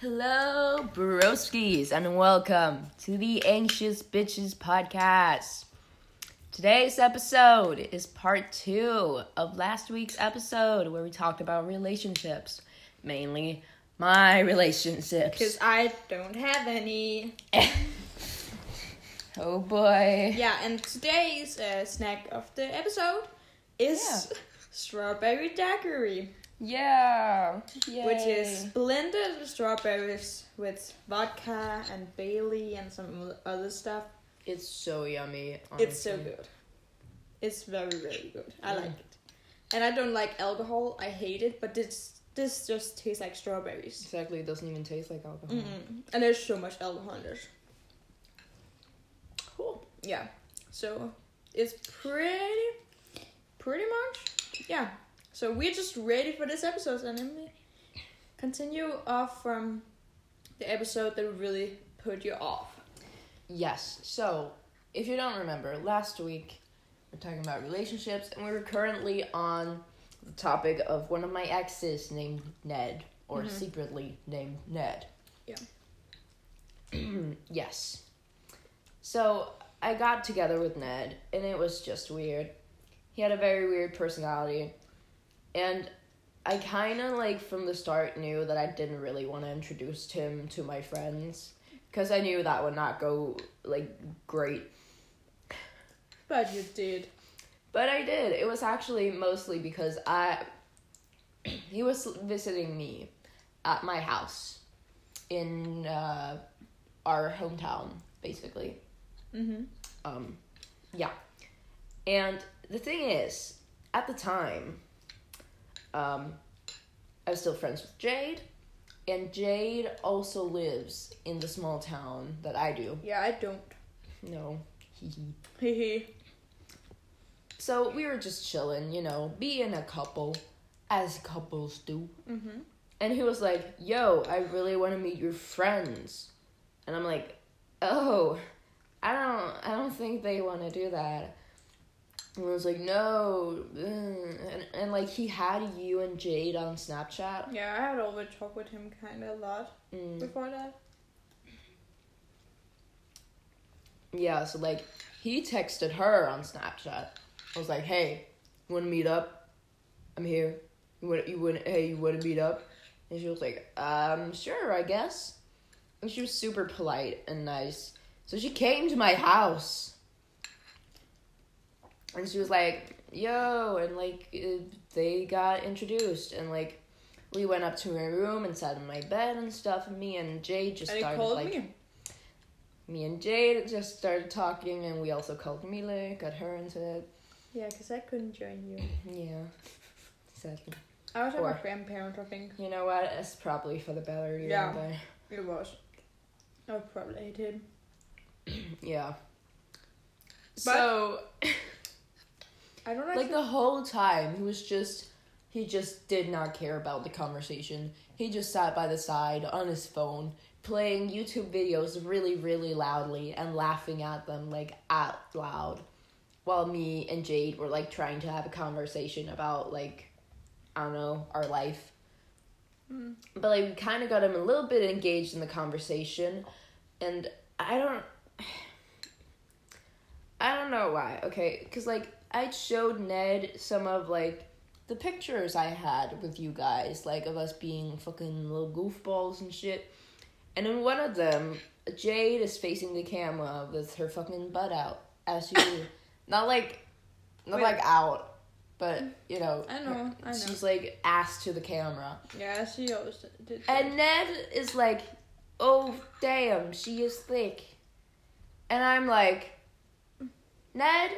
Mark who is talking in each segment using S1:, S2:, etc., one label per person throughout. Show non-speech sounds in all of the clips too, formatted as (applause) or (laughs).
S1: Hello, broskies, and welcome to the Anxious Bitches podcast. Today's episode is part two of last week's episode where we talked about relationships, mainly my (laughs) relationships.
S2: Because I don't have any. (laughs)
S1: oh boy.
S2: Yeah, and today's uh, snack of the episode is
S1: Yeah. (laughs)
S2: strawberry daiquiri,
S1: Yeah.
S2: which is blended strawberries with vodka and Bailey and some other stuff.
S1: It's so yummy.
S2: It's so good. It's very, very good. I
S1: Mm.
S2: like it. And I don't like alcohol. I hate it, but this this just tastes like strawberries.
S1: Exactly, it doesn't even taste like alcohol.
S2: Mm-mm. And there's so much alcohol in this.
S1: Cool.
S2: Yeah. So it's pretty, pretty much, yeah. So we're just ready for this episode, and then we continue off from the episode that really put you off.
S1: Yes. So, if you don't remember, last week we're talking about relationships, and we were currently on the topic of one of my exes named Ned, or
S2: Mhm.
S1: secretly named Ned.
S2: Yeah. (clears throat)
S1: yes. So, I got together with Ned, and it was just weird. He had a very weird personality, and I kind of like from the start knew that I didn't really want to introduce him to my friends because I knew that would not go like great.
S2: But you did.
S1: But I did. It was actually mostly because I (clears throat) he was visiting me at my house in uh, our hometown, basically.
S2: Mm-hmm.
S1: Um, yeah. And the thing is, at the time, um, I was still friends with Jade, and Jade also lives in the small town that I do.
S2: Yeah, I don't.
S1: No, hee hee. So we were just chilling, you know, being a couple, as couples do.
S2: mm-hmm.
S1: And he was like, "Yo, I really want to meet your friends," and I'm like, "Oh, I don't, I don't think they want to do that." And I was like, "No," uh," and and like he had you and Jade on Snapchat.
S2: Yeah, I had always talked with him kind of a lot
S1: Mm,
S2: before that.
S1: yeah, so like he texted her on Snapchat. I was like, "Hey, you want to meet up? I'm here. You want, you want, hey, you want to meet up?" And she was like, "Um, sure, I guess." And she was super polite and nice. So she came to my house. And she was like, yo, and like, uh, they got introduced. And like, we went up to her room and sat in my bed and stuff. And me and Jade just
S2: and
S1: started
S2: called
S1: like.
S2: me.
S1: Me and Jade just started talking, and we also called Mila, got her into it.
S2: Yeah, because I couldn't join you.
S1: Yeah, (laughs) exactly.
S2: I was at my grandparents, I think.
S1: You know what? It's probably for the better. You
S2: Yeah.
S1: know,
S2: It was. I would probably hate him.
S1: Yeah.
S2: But-
S1: so, (laughs)
S2: I don't
S1: like the whole time, he was just. He just did not care about the conversation. He just sat by the side on his phone, playing YouTube videos really, really loudly and laughing at them like out loud. While me and Jade were like trying to have a conversation about like I don't know, our life.
S2: Mm.
S1: But like we kind of got him a little bit engaged in the conversation and I don't (sighs) I don't know why. Okay, cuz like I showed Ned some of like the pictures I had with you guys, like of us being fucking little goofballs and shit. And in one of them, Jade is facing the camera with her fucking butt out, as you, (coughs) not like, not
S2: Wait.
S1: like out, but you know,
S2: I know, I know.
S1: she's like ass to the camera,
S2: Yeah, she always did.
S1: and Ned is like, oh damn, she is thick, and I'm like, Ned,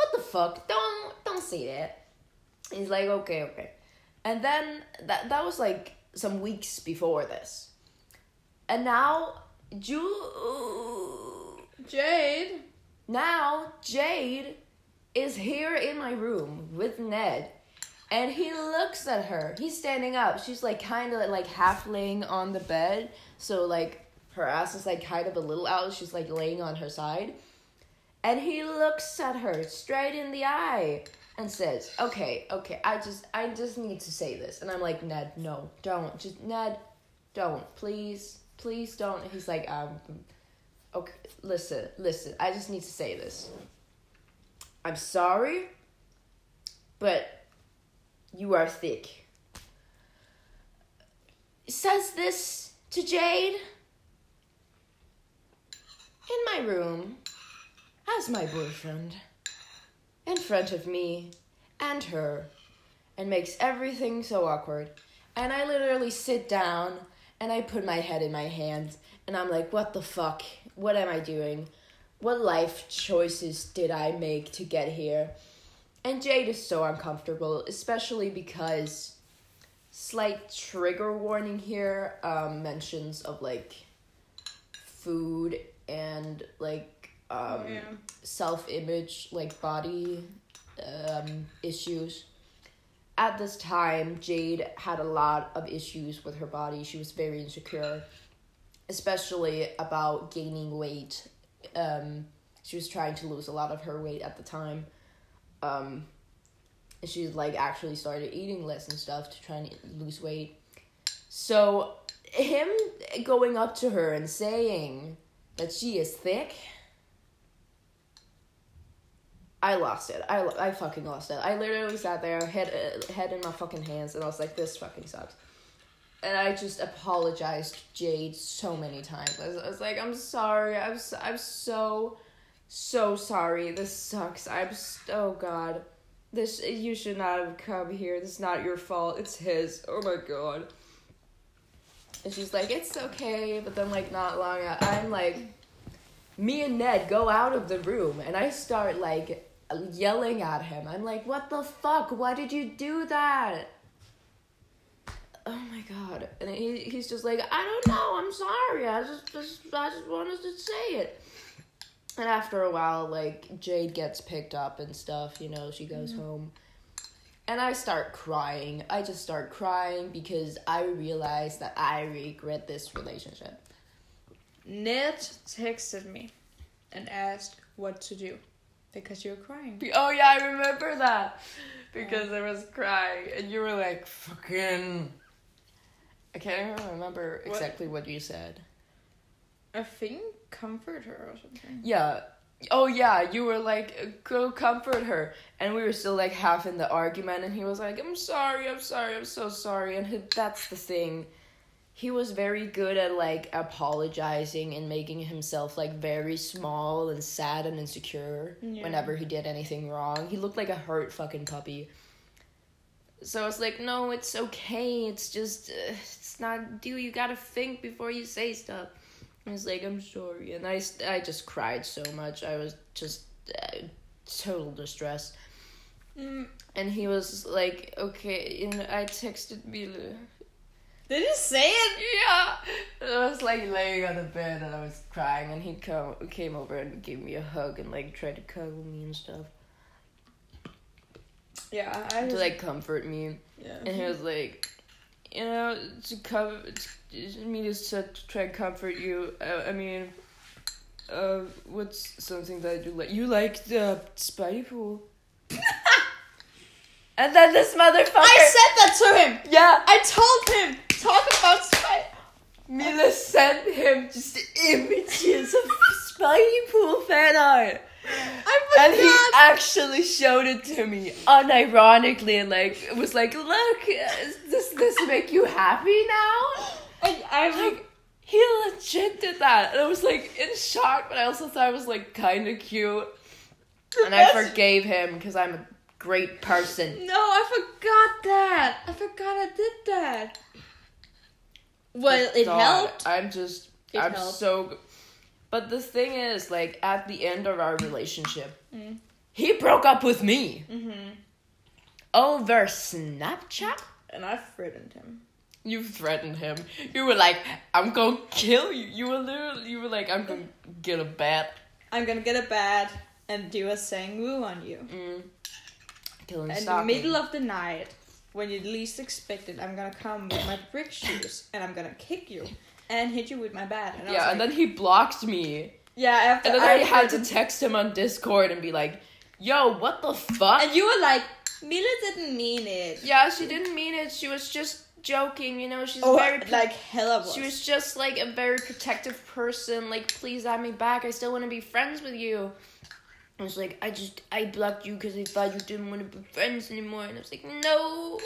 S1: what the fuck? Don't don't say that. He's like, okay, okay, and then that that was like some weeks before this, and now Ju
S2: Jade.
S1: now Jade is here in my room with Ned. And he looks at her. He's standing up. She's like kind of like half laying on the bed. So like her ass is like kind of a little out. She's like laying on her side. And he looks at her straight in the eye and says, "Okay, okay, I just I just need to say this." And I'm like, "Ned, no. Don't. Just Ned, don't, please, please don't. He's like, um, okay, listen, listen. I just need to say this. I'm sorry, but you are thick. Says this to Jade in my room as my boyfriend in front of me and her and makes everything so awkward. And I literally sit down and I put my head in my hands and I'm like, what the fuck? What am I doing? What life choices did I make to get here? And Jade is so uncomfortable, especially because slight trigger warning here um, mentions of like food and like um,
S2: yeah.
S1: self image, like body um, issues. At this time, Jade had a lot of issues with her body. She was very insecure, especially about gaining weight. Um, she was trying to lose a lot of her weight at the time. Um, she like actually started eating less and stuff to try and lose weight. So him going up to her and saying that she is thick I lost it. I, I fucking lost it. I literally sat there, head uh, head in my fucking hands, and I was like, "This fucking sucks." And I just apologized Jade so many times. I was, I was like, "I'm sorry. I'm so, I'm so so sorry. This sucks. I'm so, oh god. This you should not have come here. This is not your fault. It's his. Oh my god." And she's like, "It's okay," but then like not long out, I'm like me and Ned go out of the room and I start like yelling at him. I'm like, what the fuck? Why did you do that? Oh my god. And he, he's just like, I don't know, I'm sorry. I just, just I just wanted to say it. And after a while, like Jade gets picked up and stuff, you know, she goes mm-hmm. home. And I start crying. I just start crying because I realize that I regret this relationship.
S2: Ned texted me and asked what to do. Because you were crying.
S1: Oh yeah, I remember that. Because I was crying and you were like fucking I can't even remember what? exactly what you said.
S2: I think comfort her or something.
S1: Yeah. Oh yeah, you were like go comfort her and we were still like half in the argument and he was like I'm sorry, I'm sorry, I'm so sorry and he, that's the thing he was very good at like apologizing and making himself like very small and sad and insecure yeah. whenever he did anything wrong. He looked like a hurt fucking puppy. So it's like, no, it's okay. It's just, uh, it's not. Do you gotta think before you say stuff? And he's like, I'm sorry, and I, I just cried so much. I was just uh, total distress. Mm. And he was like, okay, and I texted Mila
S2: did you say it?
S1: Yeah. I was like laying on the bed and I was crying, and he come came over and gave me a hug and like tried to cuddle me and stuff.
S2: Yeah,
S1: I to like comfort me.
S2: Yeah.
S1: And he was like, you know, to cover, to, me just to try and comfort you. I, I mean, uh, what's something that you like? You like the Spidey pool. (laughs) and then this motherfucker. I
S2: said that to him.
S1: Yeah.
S2: I told him talk about Spy.
S1: Mila sent him just images of Spidey Pool fan art. And he actually showed it to me unironically and like it was like, look, uh, does this make you happy now?
S2: And I'm like
S1: he legit did that. And I was like in shock, but I also thought it was like kinda cute. And I forgave him because I'm a great person.
S2: No, I forgot that. I forgot I did that. Well, it God, helped.
S1: I'm just, it I'm helped. so. But the thing is, like, at the end of our relationship, mm. he broke up with me. Mm-hmm. Over Snapchat?
S2: And I threatened him.
S1: You threatened him. You were like, I'm gonna kill you. You were literally, you were like, I'm gonna get a bat.
S2: I'm gonna get a bat and do a sangwoo on you.
S1: Mm. Killing
S2: In the middle of the night, when you least expect it, I'm gonna come with my brick shoes and I'm gonna kick you and hit you with my bat.
S1: And yeah, like, and then he blocked me.
S2: Yeah, after
S1: and then I, I had to text him on Discord and be like, "Yo, what the fuck?"
S2: And you were like, "Mila didn't mean it."
S1: Yeah, she didn't mean it. She was just joking, you know. She's
S2: Oh,
S1: very
S2: like hella was.
S1: She was just like a very protective person. Like, please add me back. I still want to be friends with you. I was like, I just I blocked you because I thought you didn't want to be friends anymore. And I was like, no,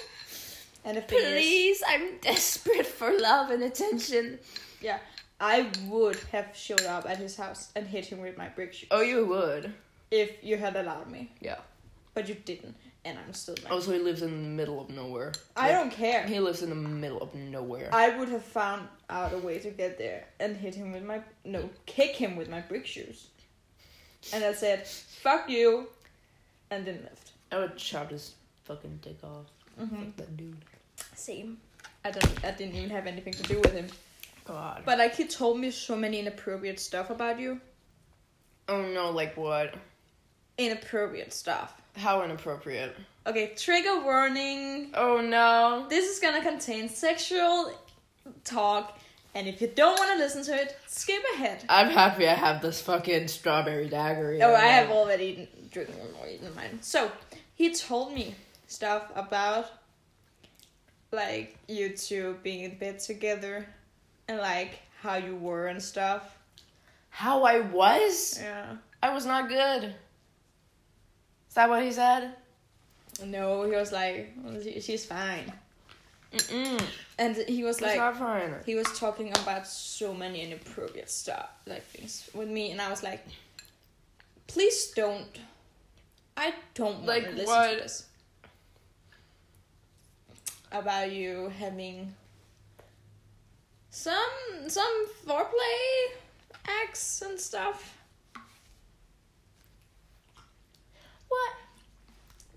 S2: and the thing is,
S1: please, I'm desperate for love and attention.
S2: yeah, I would have showed up at his house and hit him with my brick shoes.
S1: Oh, you would.
S2: if you had allowed me.
S1: Yeah.
S2: But you didn't, and I'm still mad.
S1: Also, he lives in the middle of nowhere.
S2: I don't care.
S1: He lives in the middle of nowhere.
S2: I would have found out a way to get there and hit him with my no, kick him with my brick shoes. And I said, "Fuck you," and then left.
S1: I would chop his fucking dick off.
S2: Mm-hmm.
S1: Fuck that dude.
S2: Same. I don't. I didn't even have anything to do with him.
S1: God.
S2: But like he told me so many inappropriate stuff about you.
S1: oh no, like what?
S2: Inappropriate stuff.
S1: How inappropriate.
S2: Okay, trigger warning.
S1: Oh no.
S2: This is gonna contain sexual talk, and if you don't want to listen to it, skip ahead.
S1: I'm happy I have this fucking strawberry dagger.
S2: Oh, I have already eaten, drinking or eaten mine. So he told me stuff about like you two being in bed together, and like how you were and stuff.
S1: How I was?
S2: Yeah.
S1: I was not good. Is that what he said?
S2: No, he was like, "Well, she's fine,
S1: Mm-mm.
S2: and he was like, he was talking about so many inappropriate stuff, like things with me, and I was like, please don't. I don't want
S1: Like
S2: listen
S1: what?
S2: to this. About you having some some foreplay acts and stuff.
S1: What?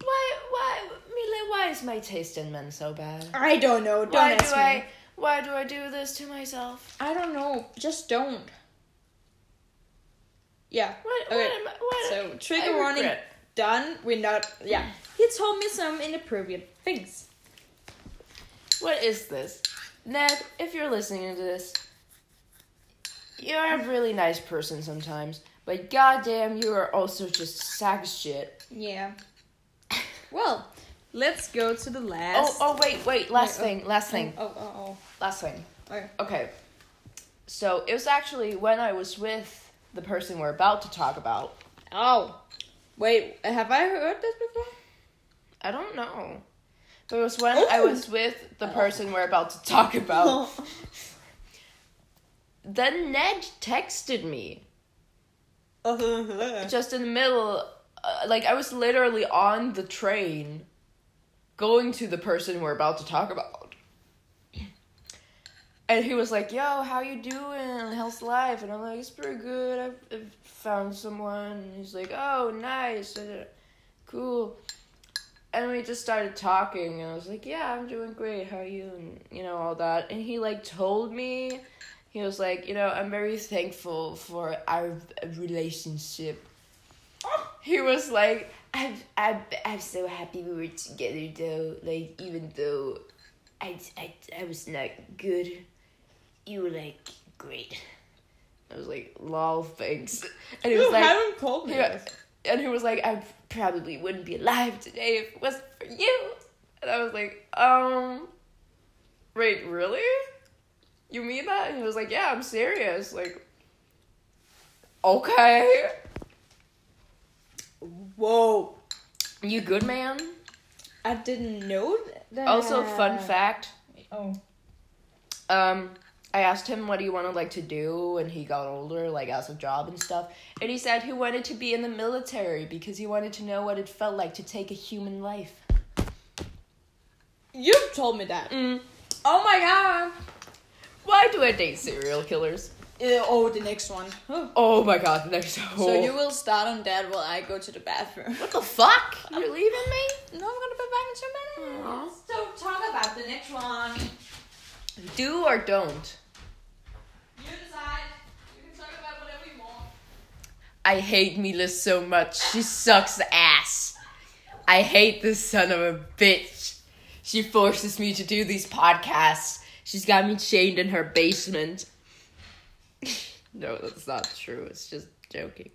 S1: Why? Why? Mila, why is my taste in men so bad?
S2: I don't know. Don't
S1: Why do
S2: ask me.
S1: I? Why do I do this to myself?
S2: I don't know. Just don't. Yeah.
S1: What?
S2: Okay.
S1: What am I? What?
S2: So trigger
S1: I
S2: warning
S1: regret.
S2: done. We're not. Yeah. He told me some inappropriate things.
S1: What is this? Ned, if you're listening to this, you're a really nice person sometimes, but goddamn, you are also just sack shit.
S2: Yeah. Well, let's go to the
S1: Oh,
S2: last.
S1: oh, oh, wait, wait, last
S2: Wait, oh,
S1: thing, last thing,
S2: Oh, oh, oh.
S1: last thing.
S2: Okay.
S1: Okay. So, it was actually when I was with the person we're about to talk about.
S2: Oh. Wait, have I heard this before?
S1: I don't know. But it was when I
S2: oh.
S1: was with the person we're about to talk about. (laughs) then Ned texted me. Uh-huh. just in the middle uh, like i was literally on the train going to the person we're about to talk about. And he was like yo how you doing? How's life? And i'm like it's pretty good. I've, I've found someone. And he's like oh nice. Uh, cool. And we just started talking and i was like yeah i'm doing great. How are you? And you know all that. And he like told me he was like, you know, I'm very thankful for our relationship. He was like, I'm, I'm, I'm so happy we were together though. Like, even though I, I, I was not good, you were like great. I was like, lol, thanks. And he was like,
S2: haven't called me. this.
S1: and he was like, I probably wouldn't be alive today if it wasn't for you. And I was like, um, wait, really? You mean that? And he was like, yeah, I'm serious. Like, okay.
S2: Whoa.
S1: You good, man?
S2: I didn't know that.
S1: Also, fun fact.
S2: Oh.
S1: Um, I asked him what he wanted like to do when he got older, like as a job and stuff, and he said he wanted to be in the military because he wanted to know what it felt like to take a human life.
S2: You've told me that.
S1: Mm.
S2: Oh my god.
S1: Why do I date serial killers?
S2: Uh, oh, the next one. Oh.
S1: Oh my god, next.
S2: So you will start on that while I go to the bathroom.
S1: What the fuck? (laughs) You're leaving me?
S2: No, I'm gonna be back in two minutes.
S1: Aw.
S2: So talk about the next one.
S1: Do or don't?
S2: You decide. You can talk about whatever you want.
S1: I hate Mila so much. She sucks ass. I hate this son of a bitch. She forces me to do these podcasts. She's got me chained in her basement. (laughs) no, that's not true. It's just joking.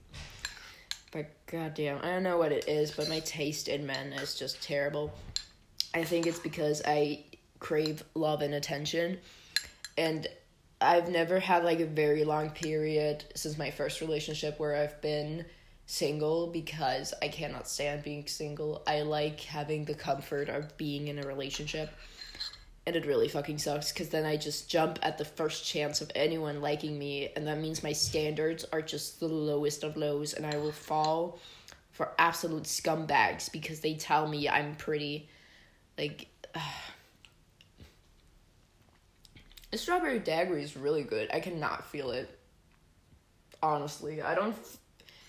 S1: But goddamn, I don't know what it is, but my taste in men is just terrible. I think it's because I crave love and attention. And I've never had like a very long period since my first relationship where I've been single because I cannot stand being single. I like having the comfort of being in a relationship. And it really fucking sucks because then I just jump at the first chance of anyone liking me, and that means my standards are just the lowest of lows, and I will fall for absolute scumbags because they tell me I'm pretty. Like, (sighs) the strawberry daiquiri is really good. I cannot feel it. Honestly, I don't f-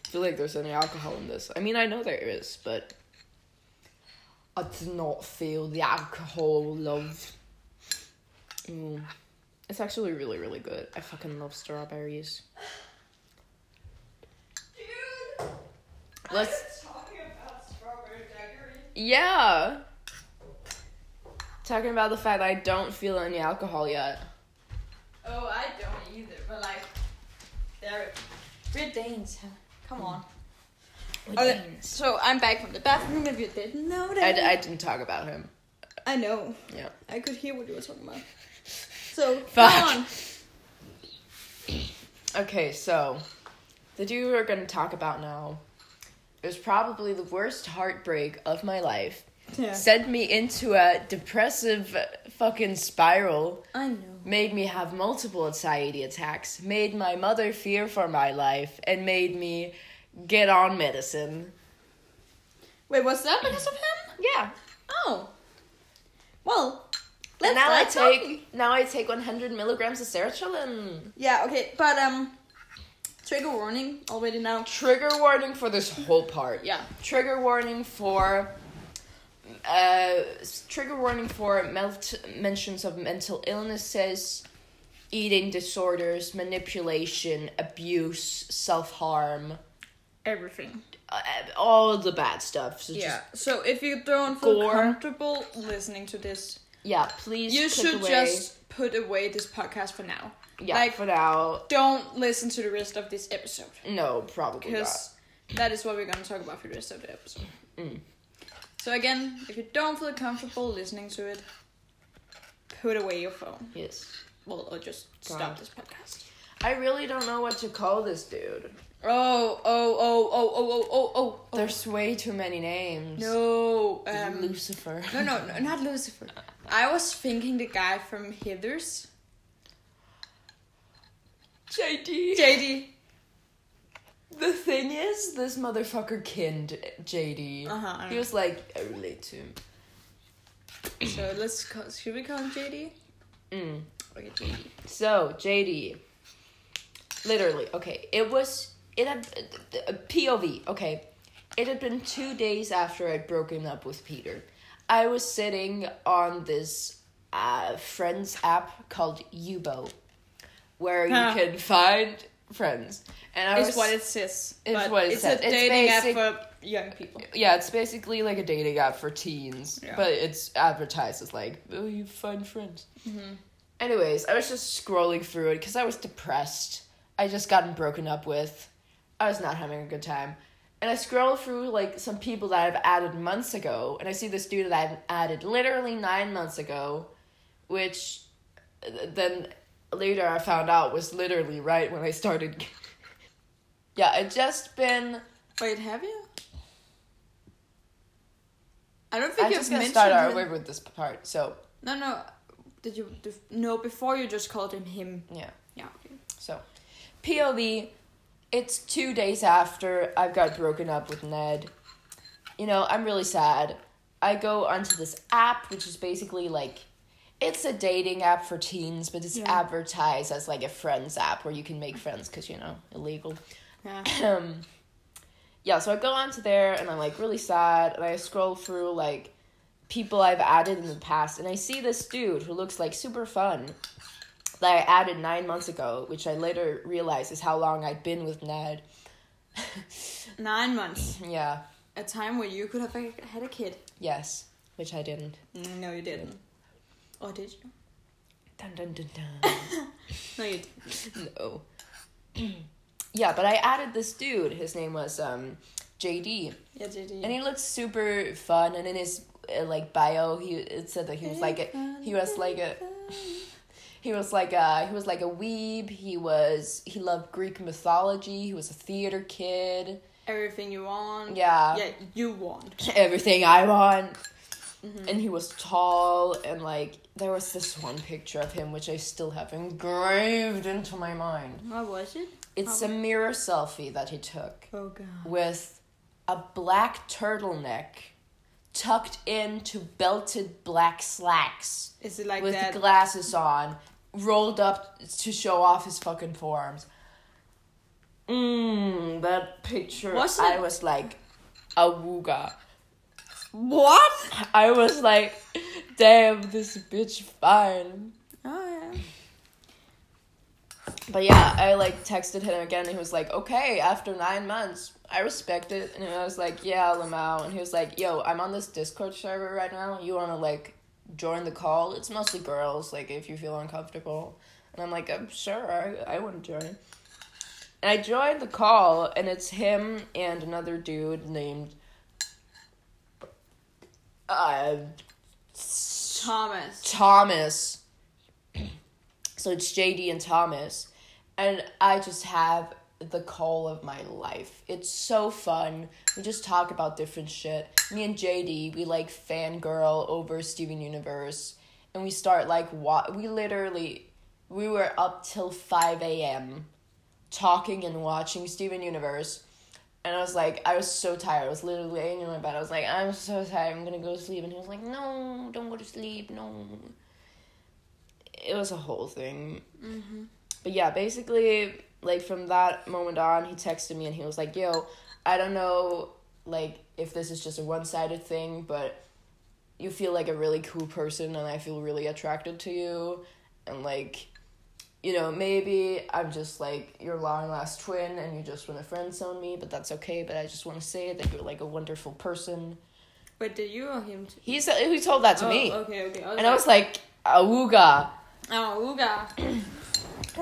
S1: feel like there's any alcohol in this. I mean, I know there is, but I do not feel the alcohol, love. Mm. It's actually really, really good. I fucking love strawberries.
S2: Dude,
S1: Let's-
S2: talking about strawberry daiquiri.
S1: Yeah. Talking about the fact that I don't feel any alcohol yet.
S2: Oh, I don't either, but like, they're we're Danes. Come on. Okay, so I'm back from the bathroom. If you didn't know
S1: I,
S2: that,
S1: I didn't talk about him.
S2: I know.
S1: Yeah.
S2: I could hear what you were talking about. So,
S1: Fuck. (clears throat) Okay, so the dude we're gonna talk about now is probably the worst heartbreak of my life.
S2: Yeah.
S1: Sent me into a depressive fucking spiral.
S2: I know.
S1: Made me have multiple anxiety attacks. Made my mother fear for my life, and made me get on medicine.
S2: Wait, was that because of him?
S1: Yeah.
S2: Oh. Well, let's
S1: now I take
S2: talking.
S1: now I take 100 milligrams of sertraline.
S2: Yeah. Okay, but um, trigger warning already now.
S1: Trigger warning for this whole part.
S2: Yeah.
S1: Trigger warning for uh trigger warning for melt mentions of mental illnesses, eating disorders, manipulation, abuse, self-harm,
S2: Everything.
S1: uh, all the bad stuff. So
S2: Yeah. So if you don't feel
S1: Gore.
S2: comfortable listening to this,
S1: yeah, please
S2: you should
S1: away.
S2: just put away this podcast for now.
S1: yeah,
S2: like-
S1: for now.
S2: Don't listen to the rest of this episode
S1: No, probably not.
S2: because that is what we're gonna talk about for the rest of the episode.
S1: Mm.
S2: So again, if you don't feel comfortable listening to it, put away your phone.
S1: Yes.
S2: Well, or just
S1: God.
S2: stop this podcast.
S1: I really don't know what to call this dude.
S2: Oh, oh, oh, oh, oh, oh, oh, oh. oh.
S1: There's way too many names.
S2: no, um,
S1: Lucifer.
S2: no, no, no, (laughs) not Lucifer. I was thinking the guy from Heathers,
S1: JD.
S2: JD.
S1: The thing is, this motherfucker kinned JD.
S2: Uh-huh,
S1: He was like, I relate to him.
S2: So let's call. Should we call him JD?
S1: Mm.
S2: Okay, JD.
S1: So JD, literally, okay. It was it had uh, POV. Okay, it had been two days after I'd broken up with Peter. I was sitting on this uh, friends app called Yubo, where you can find friends. And I
S2: It's
S1: was
S2: what it says.
S1: It's what it
S2: it's
S1: says.
S2: a
S1: It's
S2: dating
S1: basic-
S2: app for young people.
S1: yeah, it's basically like a dating app for teens,
S2: Yeah.
S1: but it's advertised as like, oh, you find friends. Anyways, I was just scrolling through it because I was depressed. I just gotten broken up with. I was not having a good time. And I scroll through like some people that I've added months ago, and I see this dude that I've added literally nine months ago, which uh, then later I found out was literally right when I started. (laughs) yeah, it just been.
S2: Wait, have you? I don't think
S1: I'm
S2: you've
S1: just gonna
S2: mentioned
S1: start our way with this part. So
S2: No, no. Did you? def- No, before you just called him him.
S1: yeah.
S2: Yeah. Okay.
S1: So, POV, it's two days after I've got broken up with Ned. You know, I'm really sad. I go onto this app, which is basically like, it's a dating app for teens, but it's
S2: Yeah.
S1: advertised as like a friends app where you can make friends because, you know, illegal.
S2: Yeah. (clears throat)
S1: um, yeah, so I go onto there and I'm like really sad, and I scroll through like people I've added in the past, and I see this dude who looks like super fun that I added nine months ago, which I later realized is how long I'd been with Ned. (laughs)
S2: Nine months.
S1: yeah,
S2: A time where you could have had a kid.
S1: yes, which I didn't.
S2: Mm, No, you didn't. Or did you?
S1: Dun dun dun dun. (laughs)
S2: No, you didn't.
S1: no. (clears throat) yeah, but I added this dude. His name was um, JD.
S2: Yeah, JD.
S1: And he looks super fun, and in his uh, like bio, he it said that he was like a, he was like a he was like a he was like a weeb. He was he loved Greek mythology. He was a theater kid.
S2: Everything you want.
S1: Yeah.
S2: Yeah, you want.
S1: Everything I want.
S2: Mhm.
S1: And he was tall and like there was this one picture of him which I still have engraved into my mind.
S2: What was it?
S1: It's
S2: Oh.
S1: a mirror selfie that he took
S2: Oh god.
S1: with a black turtleneck tucked into belted black slacks
S2: Is it like
S1: with
S2: that?
S1: glasses on, rolled up to show off his fucking forearms. Mmm, that picture.
S2: Was
S1: I
S2: it-
S1: was like, a wooga.
S2: what?
S1: I was like, damn, this bitch fine.
S2: Oh yeah.
S1: But yeah, I like texted him again and he was like, okay, after nine months, I respect it. And I was like, yeah, Lamau. And he was like, yo, I'm on this Discord server right now. You wanna like join the call? It's mostly girls, like if you feel uncomfortable. And I'm like, I'm sure, I, I wouldn't join. And I joined the call and it's him and another dude named uh
S2: Thomas.
S1: Thomas. So it's JD and Thomas. And I just have the call of my life. It's so fun. We just talk about different shit. Me and JD, we like fangirl over Steven Universe. And we start like wa- we literally we were up till 5 a.m. talking and watching Steven Universe. And I was like, I was so tired. I was literally laying in my bed. I was like, I'm so tired. I'm gonna go to sleep. And he was like, No, don't go to sleep. No. It was a whole thing.
S2: Mm-hmm.
S1: But yeah, basically, like from that moment on, he texted me and he was like, "Yo, I don't know, like if this is just a one sided thing, but you feel like a really cool person, and I feel really attracted to you, and like." You know, maybe I'm just like your long lost twin and you just want to friend zone me, but that's okay. But I just want to say that you're like a wonderful person.
S2: But did you or him? To-
S1: he said he told that to
S2: oh,
S1: me,
S2: Okay, okay.
S1: and I was like, "Awooga."
S2: oh, Uga.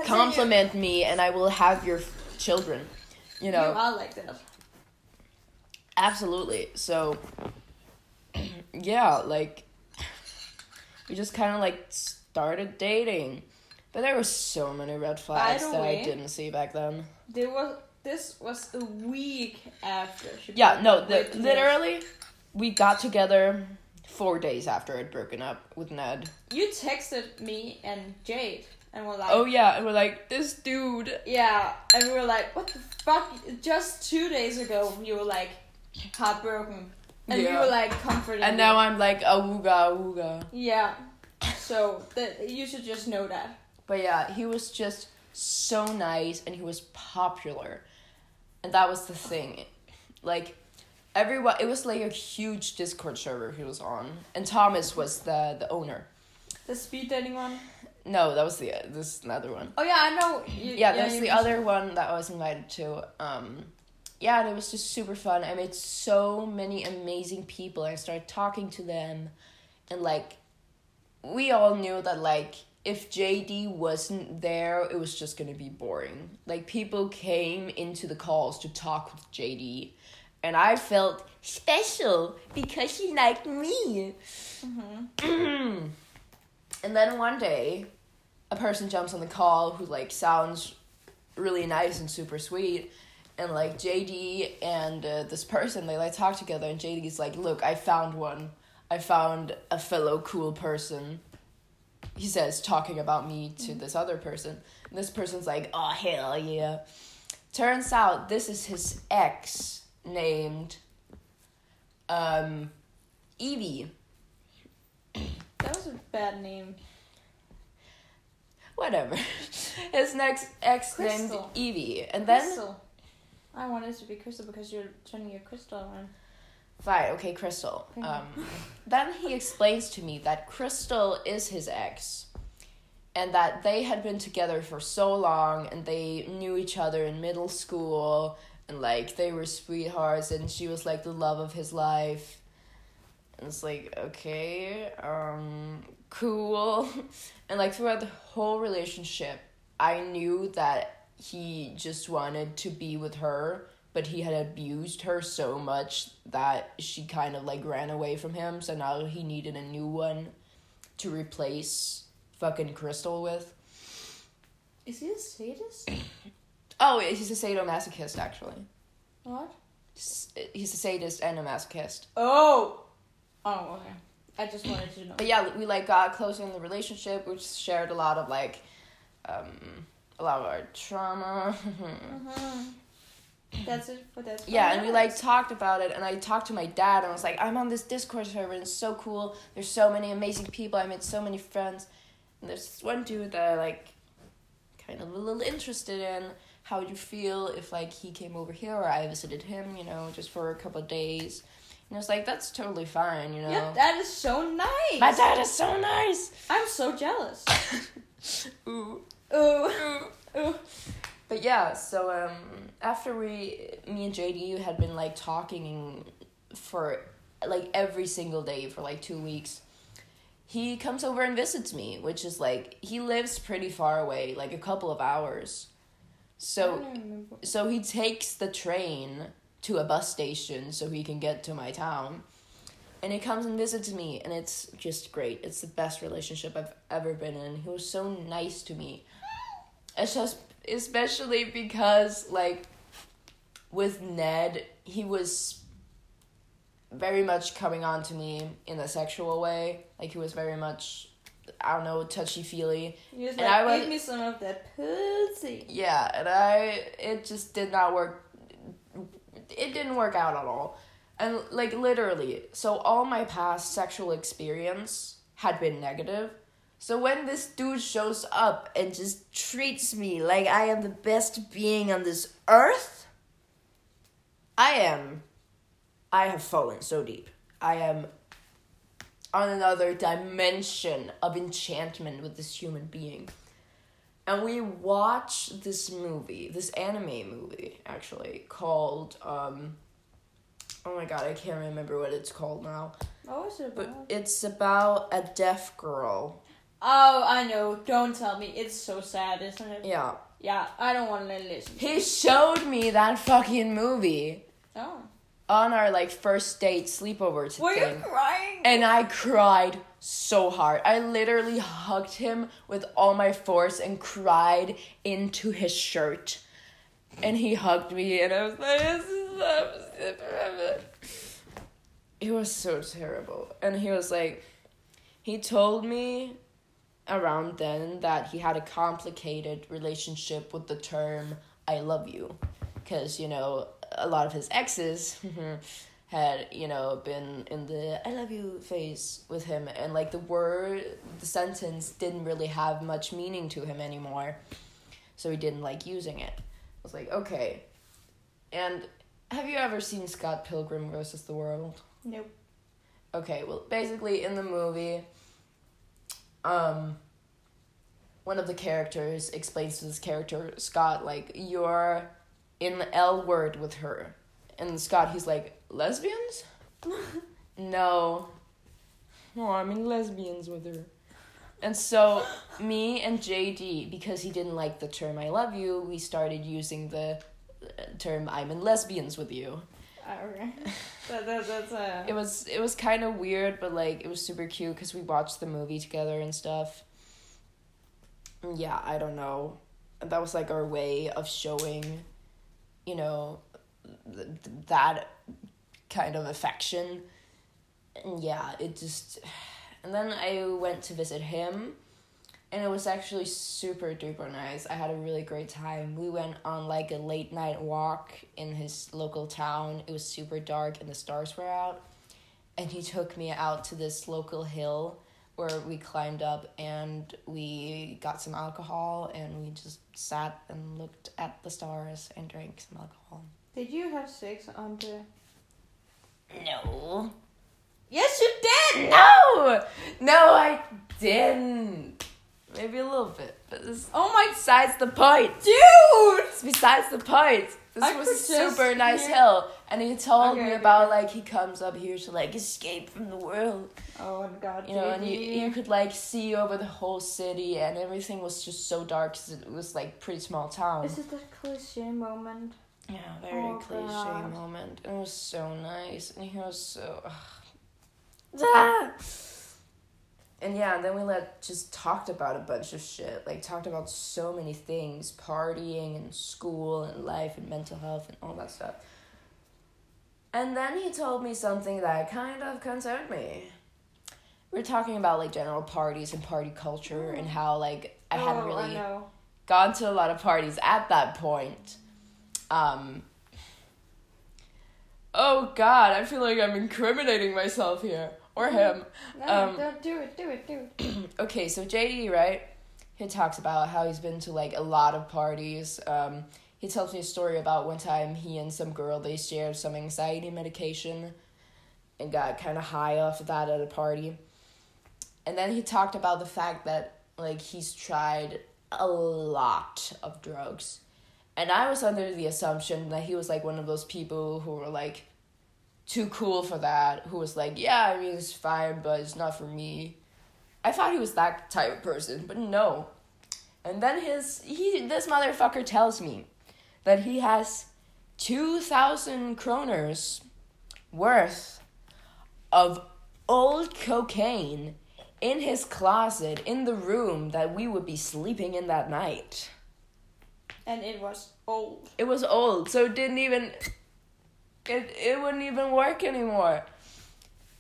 S1: Compliment me and I will have your f- children. You
S2: You
S1: know,
S2: are like that.
S1: absolutely. So, (clears throat) yeah, like, we just kind of like started dating. But there were so many red flags that
S2: way-
S1: I didn't see back then.
S2: There was. This was a week after. She
S1: Yeah, no, the, literally, we got together four days after I'd broken up with Ned.
S2: You texted me and Jade and were like,
S1: Oh, yeah, and we're like, this dude.
S2: yeah, and we were like, what the fuck? Just two days ago, you were like heartbroken, and we
S1: Yeah.
S2: were like comforting.
S1: And
S2: you.
S1: now I'm like, awooga, awooga.
S2: yeah. So that you should just know that.
S1: But yeah, he was just so nice and he was popular. And that was the thing. Like everyone it was like a huge Discord server he was on. And Thomas was the the owner.
S2: The speed dating one.
S1: No, that was the this is another one.
S2: Oh yeah, I know. You,
S1: Yeah, that
S2: was
S1: the other one that I was invited to. Um yeah, and it was just super fun. I met so many amazing people. I started talking to them and like we all knew that like if JD wasn't there, it was just gonna be boring. Like people came into the calls to talk with JD, and I felt special because he liked me. (clears throat) and then one day, a person jumps on the call who like sounds really nice and super sweet. And like JD and uh, this person, they like talk together, and JD's like, "Look, I found one. I found a fellow cool person." he says talking about me to this other person. And this person's like, oh hell yeah. Turns out this is his ex named um Evie.
S2: That was a bad name.
S1: Whatever. (laughs) His next ex named
S2: Crystal.
S1: Evie. And then
S2: Crystal. I wanted it to be Crystal because you're turning your crystal on.
S1: fine, okay, Crystal. Um (laughs) then he explains to me that Crystal is his ex. And that they had been together for so long and they knew each other in middle school and like they were sweethearts and she was like the love of his life. And it's like, okay, um, cool. (laughs) And like throughout the whole relationship, I knew that he just wanted to be with her but he had abused her so much that she kind of like ran away from him. So now he needed a new one to replace fucking Crystal with.
S2: Is he a sadist? (coughs)
S1: Oh, he's a sadomasochist actually.
S2: What?
S1: He's a sadist and a masochist.
S2: Oh. Oh, okay. I just wanted to know.
S1: But yeah, we like got closer in the relationship. We shared a lot of like, um, a lot of our trauma.
S2: Mhm. That's it for that.
S1: yeah, and we like talked about it, and I talked to my dad, and I was like, I'm on this Discord server, and it's so cool. There's so many amazing people. I made so many friends, and there's this one dude that I like, kind of a little interested in. How would you feel if like he came over here or I visited him? You know, just for a couple of days. And I was like, that's totally fine. You know.
S2: Yeah, that is so nice.
S1: my dad is so nice.
S2: I'm so jealous. (laughs)
S1: Ooh.
S2: Ooh.
S1: Ooh.
S2: Ooh.
S1: But yeah, so um, after we, me and JD had been like talking for like every single day for like two weeks, he comes over and visits me, which is like he lives pretty far away, like a couple of hours. So so he takes the train to a bus station so he can get to my town. And he comes and visits me and it's just great. It's the best relationship I've ever been in. He was so nice to me. It's just especially because like with Ned, he was very much coming on to me in a sexual way. Like he was very much I don't know, touchy feely.
S2: He was
S1: And
S2: like,
S1: I was-
S2: give me some of that pussy.
S1: Yeah, and I it just did not work. It didn't work out at all, and like literally, so all my past sexual experience had been negative. So when this dude shows up and just treats me like I am the best being on this earth, I am. I have fallen so deep. I am on another dimension of enchantment with this human being and we watched this movie, this anime movie actually called um oh my god, I can't remember what it's called now.
S2: What was it
S1: But
S2: about?
S1: it's about a deaf girl.
S2: Oh, I know. Don't tell me. It's so sad, isn't it?
S1: Yeah.
S2: Yeah, I don't want to listen.
S1: He showed me that fucking movie
S2: Oh.
S1: on our like first date sleepover
S2: Were you crying?
S1: And I cried so hard. I literally hugged him with all my force and cried into his shirt. And he hugged me, and I was like, this is It was so terrible. And he was like, he told me around then that he had a complicated relationship with the term I love you. Because, you know, a lot of his exes (laughs) mm-hmm, had, you know, been in the I love you phase with him. And, like, the word, the sentence didn't really have much meaning to him anymore. So he didn't like using it. I was like, okay. And have you ever seen Scott Pilgrim versus the World?
S2: Nope.
S1: Okay, well, basically in the movie, um, one of the characters explains to this character Scott like you're in the L word with her, and Scott he's like lesbians. (laughs) no, no, I'm in lesbians with her. And so me and JD, because he didn't like the term "I love you," we started using the uh, term "I'm in lesbians with you."
S2: Okay. (laughs) that, that, that's uh,
S1: it was it was kind of weird but like it was super cute because we watched the movie together and stuff yeah i don't know that was like our way of showing you know th- th- that kind of affection and yeah it just and then i went to visit him and it was actually super duper nice. I had a really great time. We went on like a late night walk in his local town. It was super dark and the stars were out. And he took me out to this local hill where we climbed up and we got some alcohol and we just sat and looked at the stars and drank some alcohol.
S2: Did you have sex on the?
S1: No.
S2: Yes, you did.
S1: No! No, I didn't. Maybe a little bit, but this
S2: Oh my
S1: besides the point.
S2: dude!
S1: It's besides the point. This
S2: I
S1: was a super nice
S2: hear-
S1: hill, and he told
S2: Okay,
S1: me about
S2: okay.
S1: like he comes up here to like escape from the world,
S2: Oh my god,
S1: you know, and you you could like see over the whole city, and everything was just so dark 'cause it was like pretty small town.
S2: This is the cliche moment?
S1: Yeah, very
S2: Oh,
S1: cliche
S2: God.
S1: moment. It was so nice, and he was so.
S2: Ah!
S1: And yeah, and then we like just talked about a bunch of shit. Like talked about so many things, partying and school and life and mental health and all that stuff. And then he told me something that kind of concerned me. We were talking about like general parties and party culture and how like I hadn't
S2: Oh,
S1: really
S2: know.
S1: gone to a lot of parties at that point. Um Oh god, I feel like I'm incriminating myself here. Or him.
S2: No,
S1: Um,
S2: don't do it. Do it. Do it. (clears throat)
S1: okay, so JD, right? He talks about how he's been to like a lot of parties. Um, he tells me a story about one time he and some girl they shared some anxiety medication and got kind of high off of that at a party. And then he talked about the fact that like he's tried a lot of drugs. And I was under the assumption that he was like one of those people who were like too cool for that, who was like, yeah, I mean, it's fine, but it's not for me. I thought he was that type of person, but no. And then his he this motherfucker tells me that he has two thousand kroners worth of old cocaine in his closet in the room that we would be sleeping in that night.
S2: And it was old.
S1: It was old, so it didn't even it it wouldn't even work anymore.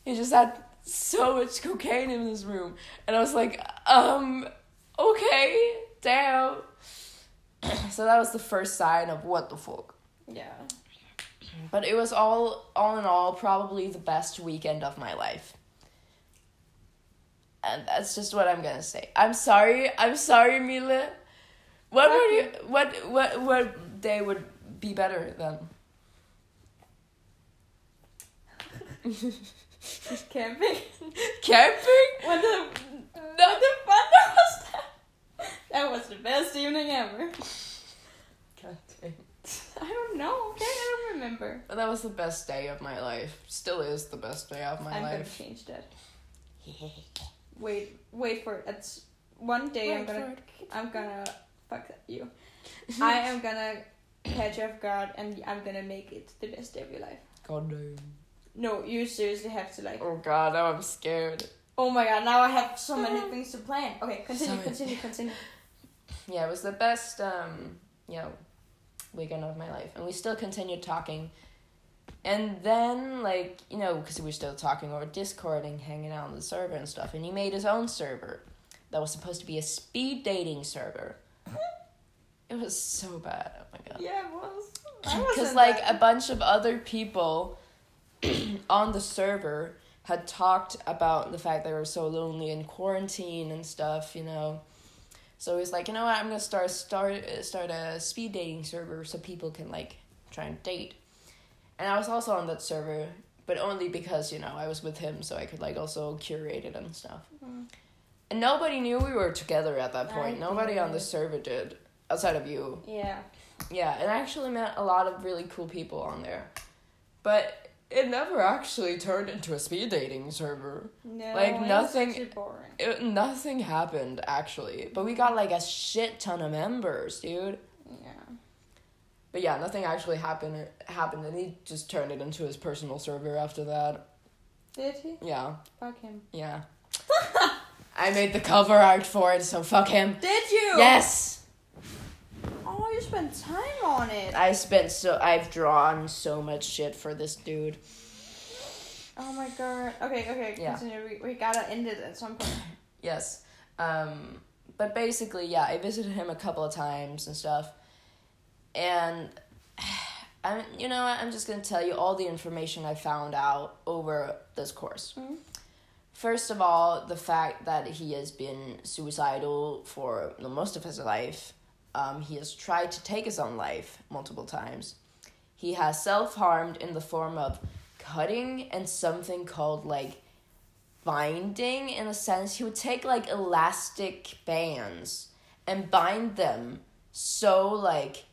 S1: He just had so much cocaine in his room. And I was like, um, okay, damn. (clears throat) so that was the first sign of what the fuck.
S2: Yeah.
S1: But it was all all in all probably the best weekend of my life. And that's just what I'm gonna say. I'm sorry. I'm sorry, Mila. What would you what what what day would be better then?
S2: Camping.
S1: Camping?
S2: what the
S1: No.
S2: the fun was that? That was the best evening ever.
S1: God dang.
S2: I don't know. Okay, I don't remember.
S1: But that was the best day of my life. Still is the best day of my
S2: I'm gonna
S1: life.
S2: change that. (laughs) Wait, wait for it. It's one day I'm gonna. I'm gonna fuck you. (laughs) I am gonna catch you off guard and I'm gonna make it the best day of your life.
S1: God damn.
S2: No, you seriously have to like.
S1: Oh god, now I'm scared.
S2: Oh my god! Now I have so many (laughs) things to plan. Okay, continue,
S1: Sorry.
S2: continue, continue. (laughs)
S1: Yeah, it was the best um, you know, weekend of my life. And we still continued talking. And then, like, you know, because we were still talking over Discord and hanging out on the server and stuff, and he made his own server that was supposed to be a speed dating server. It was so bad. Oh my god.
S2: Yeah, it was.
S1: Because (laughs) like a bunch of other people (clears throat) on the server had talked about the fact they were so lonely in quarantine and stuff you know so he's like you know what i'm gonna start start start a speed dating server so people can like try and date and i was also on that server but only because you know i was with him so i could like also curate it and stuff
S2: Mhm.
S1: and nobody knew we were together at that
S2: I
S1: point nobody on the server did outside of you
S2: Yeah.
S1: yeah, and I actually met a lot of really cool people on there. But it never actually turned into a speed dating server.
S2: No.
S1: Like, nothing-. It, nothing happened actually. But we got like a shit ton of members, dude.
S2: Yeah.
S1: But yeah, nothing actually happened happened and he just turned it into his personal server after that.
S2: Did he?
S1: Yeah.
S2: Fuck him.
S1: Yeah. (laughs) I made the cover art for it, so fuck him.
S2: Did you?
S1: Yes.
S2: You spent time on it.
S1: I spent so I've drawn so much shit for this dude.
S2: Oh my god. Okay, okay.
S1: Yeah.
S2: Continue. We, we gotta end it at some point. (clears throat)
S1: Yes. Um, but basically, yeah, I visited him a couple of times and stuff. And (sighs) I'm, you know, I'm just gonna tell you all the information I found out over this course.
S2: Mhm.
S1: First of all, the fact that he has been suicidal for the most of his life. Um, he has tried to take his own life multiple times. He has self harmed in the form of cutting and something called like binding in a sense. He would take like elastic bands and bind them so like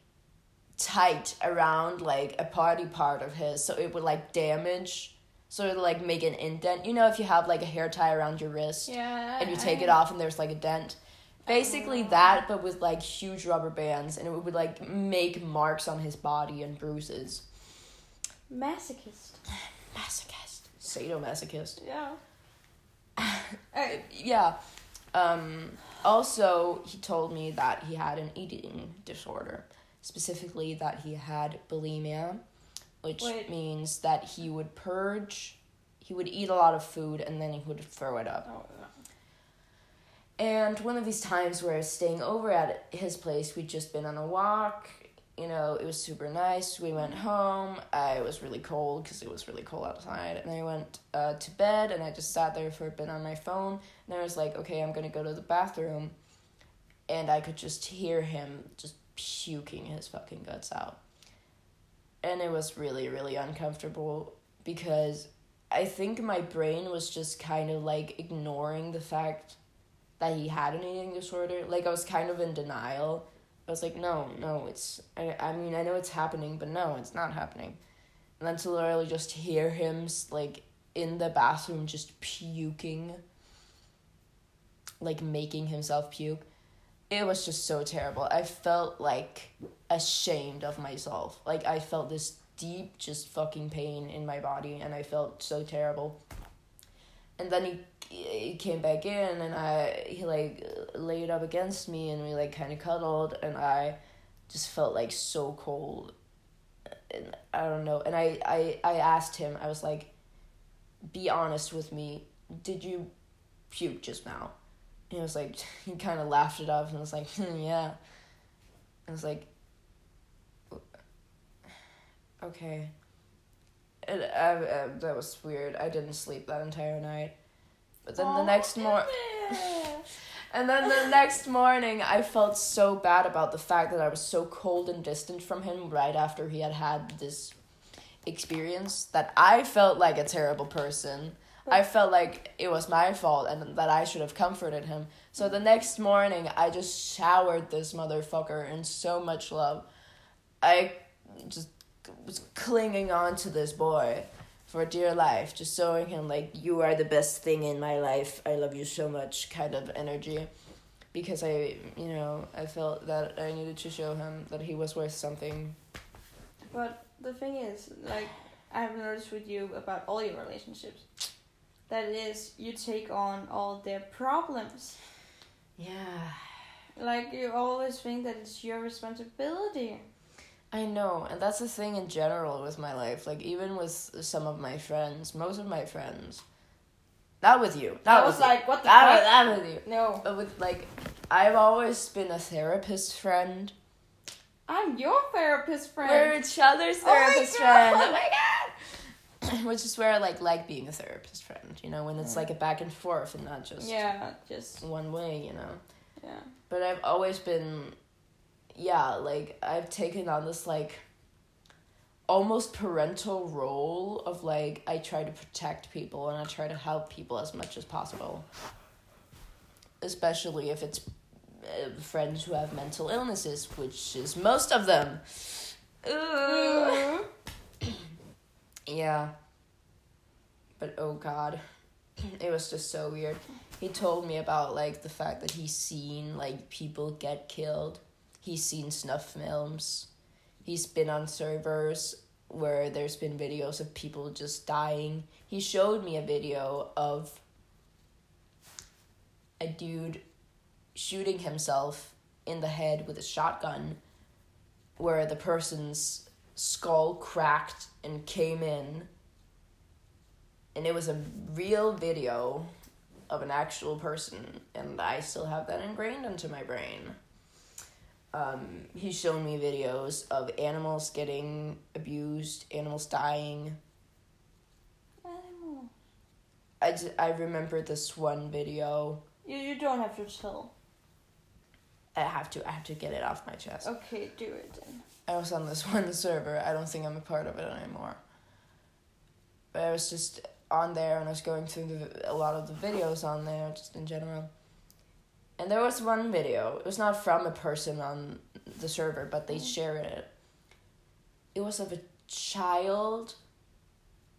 S1: tight around like a party part of his so it would like damage so it would like make an indent. You know if you have like a hair tie around your wrist
S2: Yeah.
S1: and you
S2: I-
S1: take it off and there's like a dent. Basically that, but with like huge rubber bands, and it would like make marks on his body and bruises.
S2: Masochist.
S1: Masochist, sadomasochist.
S2: Yeah. (laughs)
S1: Uh, yeah. Um, also, he told me that he had an eating disorder, specifically that he had bulimia, which
S2: Wait.
S1: means that he would purge, he would eat a lot of food, and then he would throw it up.
S2: Oh.
S1: And one of these times where I was staying over at his place, we'd just been on a walk. You know, it was super nice. We went home. I was really cold because it was really cold outside. And I went uh, to bed and I just sat there for a bit on my phone. And I was like, okay, I'm going to go to the bathroom. And I could just hear him just puking his fucking guts out. And it was really, really uncomfortable because I think my brain was just kind of like ignoring the fact that he had an eating disorder. Like I was kind of in denial. I was like, no, no, it's. I, I mean, I know it's happening, but no, it's not happening. And then to literally just hear him like in the bathroom just puking, like making himself puke. It was just so terrible. I felt like ashamed of myself. Like I felt this deep, just fucking pain in my body, and I felt so terrible. And then he he came back in and I he like laid up against me and we like kind of cuddled and I just felt like so cold. And I don't know. And I I I asked him I was like be honest with me. Did you puke just now? And he was like (laughs) he kind of laughed it off and was like (laughs) "Hmm, yeah. I was like okay. And I, I, that was weird. I didn't sleep that entire night but then the
S2: Oh,
S1: next morning (laughs) and then the next morning, I felt so bad about the fact that I was so cold and distant from him right after he had had this experience that I felt like a terrible person. I felt like it was my fault and that I should have comforted him. So the next morning, I just showered this motherfucker in so much love. I just was clinging on to this boy for dear life, just showing him like you are the best thing in my life. I love you so much, kind of energy, because I, you know, I felt that I needed to show him that he was worth something.
S2: But the thing is, like, I have noticed with you about all your relationships, that it is you take on all their problems.
S1: Yeah,
S2: Like, you always think that it's your responsibility.
S1: I know, and that's the thing in general with my life. Like even with some of my friends, most of my friends, not with you, not
S2: I was
S1: with you.
S2: like, what the
S1: Not
S2: fuck?
S1: not with you.
S2: No,
S1: But with like, I've always been a therapist friend.
S2: I'm your therapist friend.
S1: We're each other's
S2: Oh
S1: therapist
S2: God.
S1: friend. Oh my god! (clears throat) Which is where I like like being a therapist friend. You know, when it's mm. like a back and forth and not just
S2: yeah, just
S1: one way. You know.
S2: yeah.
S1: But I've always been, yeah, like I've taken on this like almost parental role of like I try to protect people and I try to help people as much as possible. Especially if it's uh, friends who have mental illnesses, which is most of them. (clears throat) Yeah. But oh god. (clears throat) It was just so weird. He told me about like the fact that he's seen like people get killed. He's seen snuff films. He's been on servers where there's been videos of people just dying. He showed me a video of a dude shooting himself in the head with a shotgun where the person's skull cracked and came in and it was a real video of an actual person and i still have that ingrained into my brain um, he's shown me videos of animals getting abused animals dying
S2: Animal.
S1: I, j- I remember this one video
S2: You you don't have to tell.
S1: i have to i have to get it off my chest
S2: Okay, do it then.
S1: I was on this (laughs) one server. I don't think I'm a part of it anymore. But I was just on there and I was going through the, a lot of the videos on there, just in general. And there was one video. It was not from a person on the server, but they mm. shared it. It was of a child.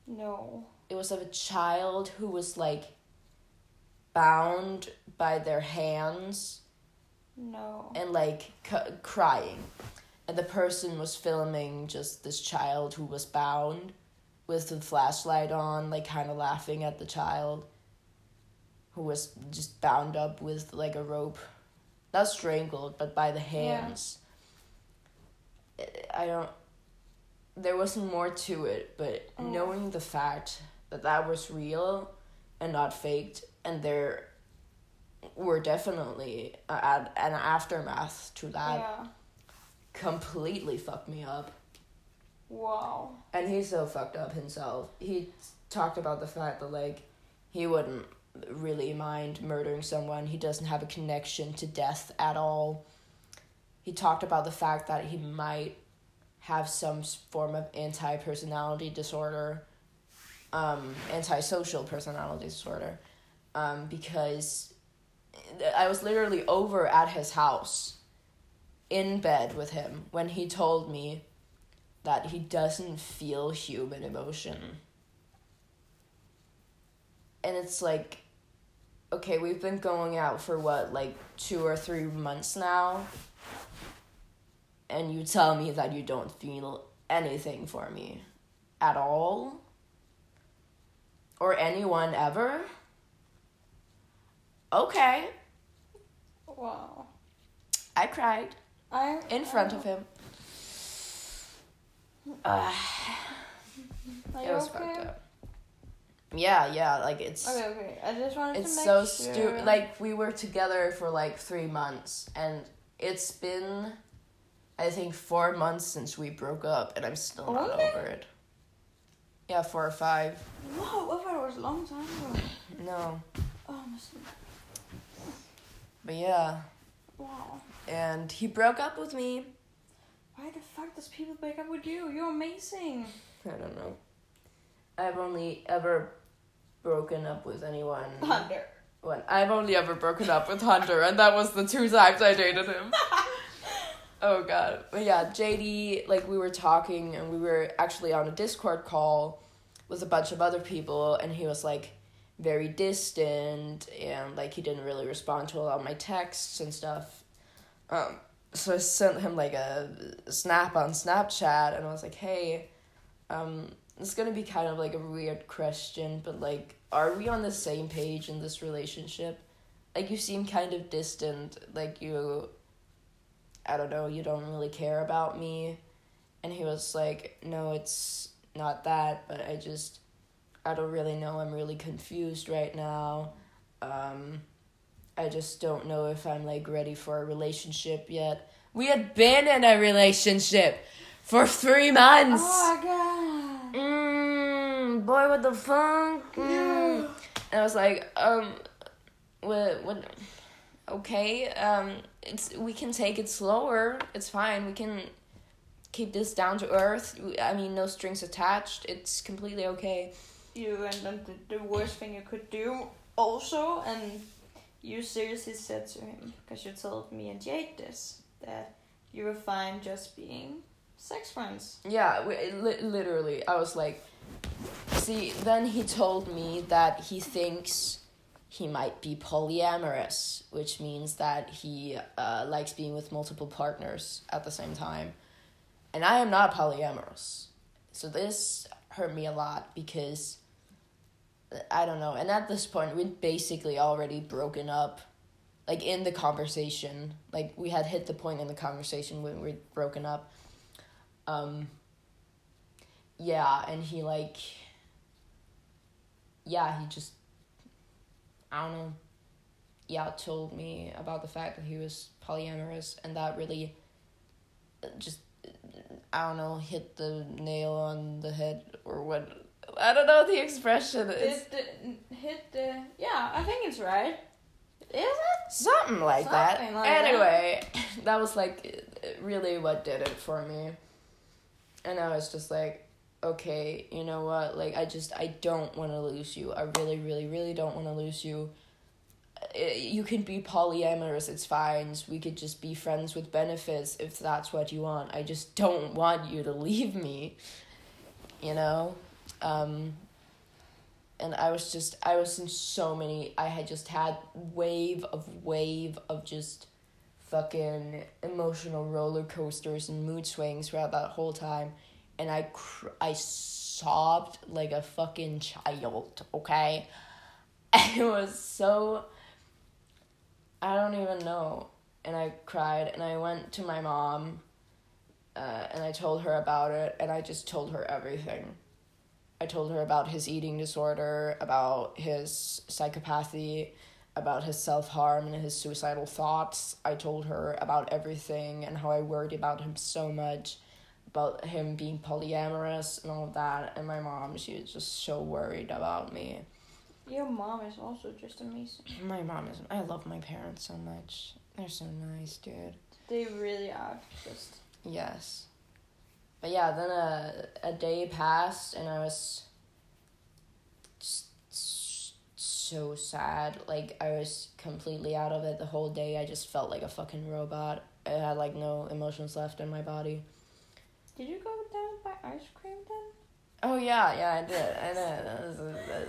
S2: No.
S1: It was of a child who was like bound by their hands
S2: No.
S1: and like c- crying and the person was filming just this child who was bound with the flashlight on like kind of laughing at the child who was just bound up with like a rope not strangled but by the hands i don't there wasn't more to it but
S2: Oh.
S1: knowing the fact that that was real and not faked and there were definitely an aftermath to that
S2: yeah.
S1: completely fucked me up
S2: Wow.
S1: and he's so fucked up himself he talked about the fact that like he wouldn't really mind murdering someone he doesn't have a connection to death at all he talked about the fact that he might have some form of anti-personality disorder um antisocial personality disorder um because i was literally over at his house in bed with him when he told me that he doesn't feel human emotion. And it's like, okay, we've been going out for what, like two or three months now? And you tell me that you don't feel anything for me at all? Or anyone ever? Okay,
S2: Wow.
S1: I cried
S2: I
S1: in front of him. Uh, it was
S2: okay?
S1: fucked up. Yeah, yeah, like it's
S2: Okay, okay. I just wanted
S1: it's
S2: to make
S1: so
S2: sure.
S1: stupid. Like we were together for like three months, and it's been, I think, four months since we broke up, and I'm still not over it. Yeah, four or five.
S2: Wow, I thought it was a long time ago.
S1: No,
S2: Oh, must
S1: but yeah,
S2: wow.
S1: and he broke up with me.
S2: Why the fuck does people break up with you? You're amazing.
S1: I don't know. I've only ever broken up with anyone.
S2: Hunter.
S1: When I've only ever broken up with Hunter, and that was the two times I dated him. (laughs) oh god. But yeah, JD, like we were talking and we were actually on a Discord call with a bunch of other people and he was like very distant and like he didn't really respond to a lot of my texts and stuff. Um so I sent him like a snap on Snapchat and I was like, "Hey, um it's to be kind of like a weird question, but like are we on the same page in this relationship? Like you seem kind of distant, like you I don't know, you don't really care about me. And he was like, No, it's not that, but I just, I don't really know. I'm really confused right now. Um, I just don't know if I'm like ready for a relationship yet. We had been in a relationship for three months.
S2: Oh
S1: boy, what the funk. Mm. And I was like, um, what, what, okay, um, it's, we can take it slower. It's fine. We can keep this down to earth. I mean, no strings attached. It's completely okay.
S2: You and then the, the worst thing you could do also, and you seriously said to him, because you told me and Jade this, that you were fine just being sex friends.
S1: Yeah, we, li- literally. I was like, see, then he told me that he thinks he might be polyamorous, which means that he uh, likes being with multiple partners at the same time. And I am not polyamorous. So this hurt me a lot because I don't know. And at this point, we'd basically already broken up. Like in the conversation, like we had hit the point in the conversation when we'd broken up um yeah and he like yeah he just i don't know yeah told me about the fact that he was polyamorous and that really just i don't know hit the nail on the head or what i don't know what the expression is
S2: Did the, hit the. Yeah, I think it's right. Is it?
S1: something like that
S2: Something like that.
S1: anyway (laughs) that was like really what did it for me and i was just like okay you know what? Like i just i don't want to lose you. I really really really don't want to lose you. You can be polyamorous it's fine. We could just be friends with benefits if that's what you want. I just don't want you to leave me you know? Um and I was just I was in so many I had just had wave of wave of just fucking emotional roller coasters and mood swings throughout that whole time, and I cr- I sobbed like a fucking child. Okay, (laughs) And it was so. I don't even know, and I cried, and I went to my mom. Uh, and I told her about it, and I just told her everything. I told her about his eating disorder, about his psychopathy, about his self harm and his suicidal thoughts. I told her about everything and how I worried about him so much, about him being polyamorous and all of that. And my mom, she was just so worried about me.
S2: Your mom is also just amazing.
S1: My mom is, I love my parents so much. They're so nice, dude.
S2: They really are just.
S1: Yes. But yeah, then a, a day passed and I was so sad. Like, I was completely out of it the whole day. I just felt like a fucking robot. I had like no emotions left in my body.
S2: Did you go down by ice cream then?
S1: Oh, yeah, yeah, I did. I did. That was- that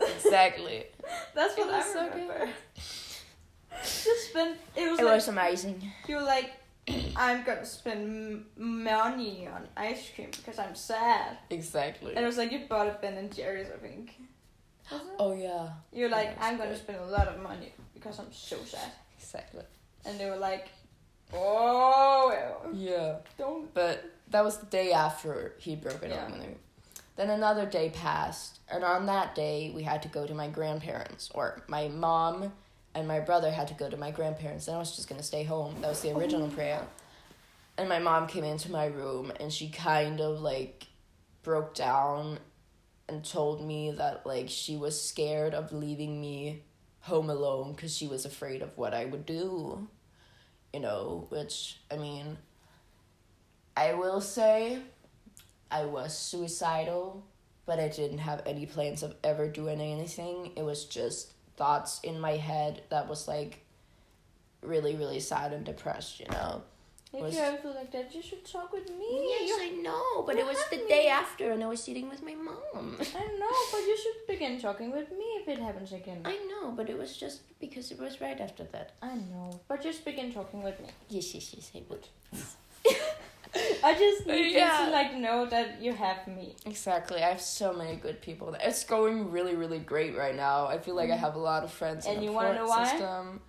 S1: was- exactly. (laughs)
S2: That's what I
S1: so
S2: remember. (laughs) Just spend. It was
S1: It
S2: like
S1: was amazing.
S2: you were like, I'm gonna spend money on ice cream because I'm sad.
S1: Exactly.
S2: And it was like you bought a Ben and Jerry's, I think.
S1: Oh, yeah,
S2: You're like,
S1: Yeah,
S2: I'm
S1: it's
S2: gonna spend a lot of money because I'm so sad.
S1: exactly.
S2: And they were like, Oh,
S1: Yeah.
S2: don't.
S1: But that was the day after he'd broken
S2: Yeah.
S1: up with me. Then another day passed, and on that day we had to go to my grandparents, or my mom and my brother had to go to my grandparents, and I was just gonna stay home. That was the original oh. plan. And my mom came into my room, and she kind of like broke down and told me that like she was scared of leaving me home alone because she was afraid of what I would do. You know, which I mean, I will say I was suicidal, but I didn't have any plans of ever doing anything. It was just thoughts in my head that was like really, really sad and depressed, you know?
S2: If you ever feel like that, you should talk with me.
S1: Yes, I know, but
S2: you
S1: it was the
S2: have
S1: day after and I was sitting with my mom.
S2: I know, but you should begin talking with me if it happens again.
S1: I know, but it was just because it was right after that.
S2: I know, but just begin talking with me.
S1: Yes, yes, yes, I would. (laughs)
S2: I just uh, need
S1: Yeah.
S2: you to like know that you have me.
S1: Exactly. I have so many good people. It's going really, really great right now. I feel like I mm. have a lot of friends.
S2: And
S1: in
S2: you
S1: the
S2: wanna
S1: support
S2: know why?
S1: System.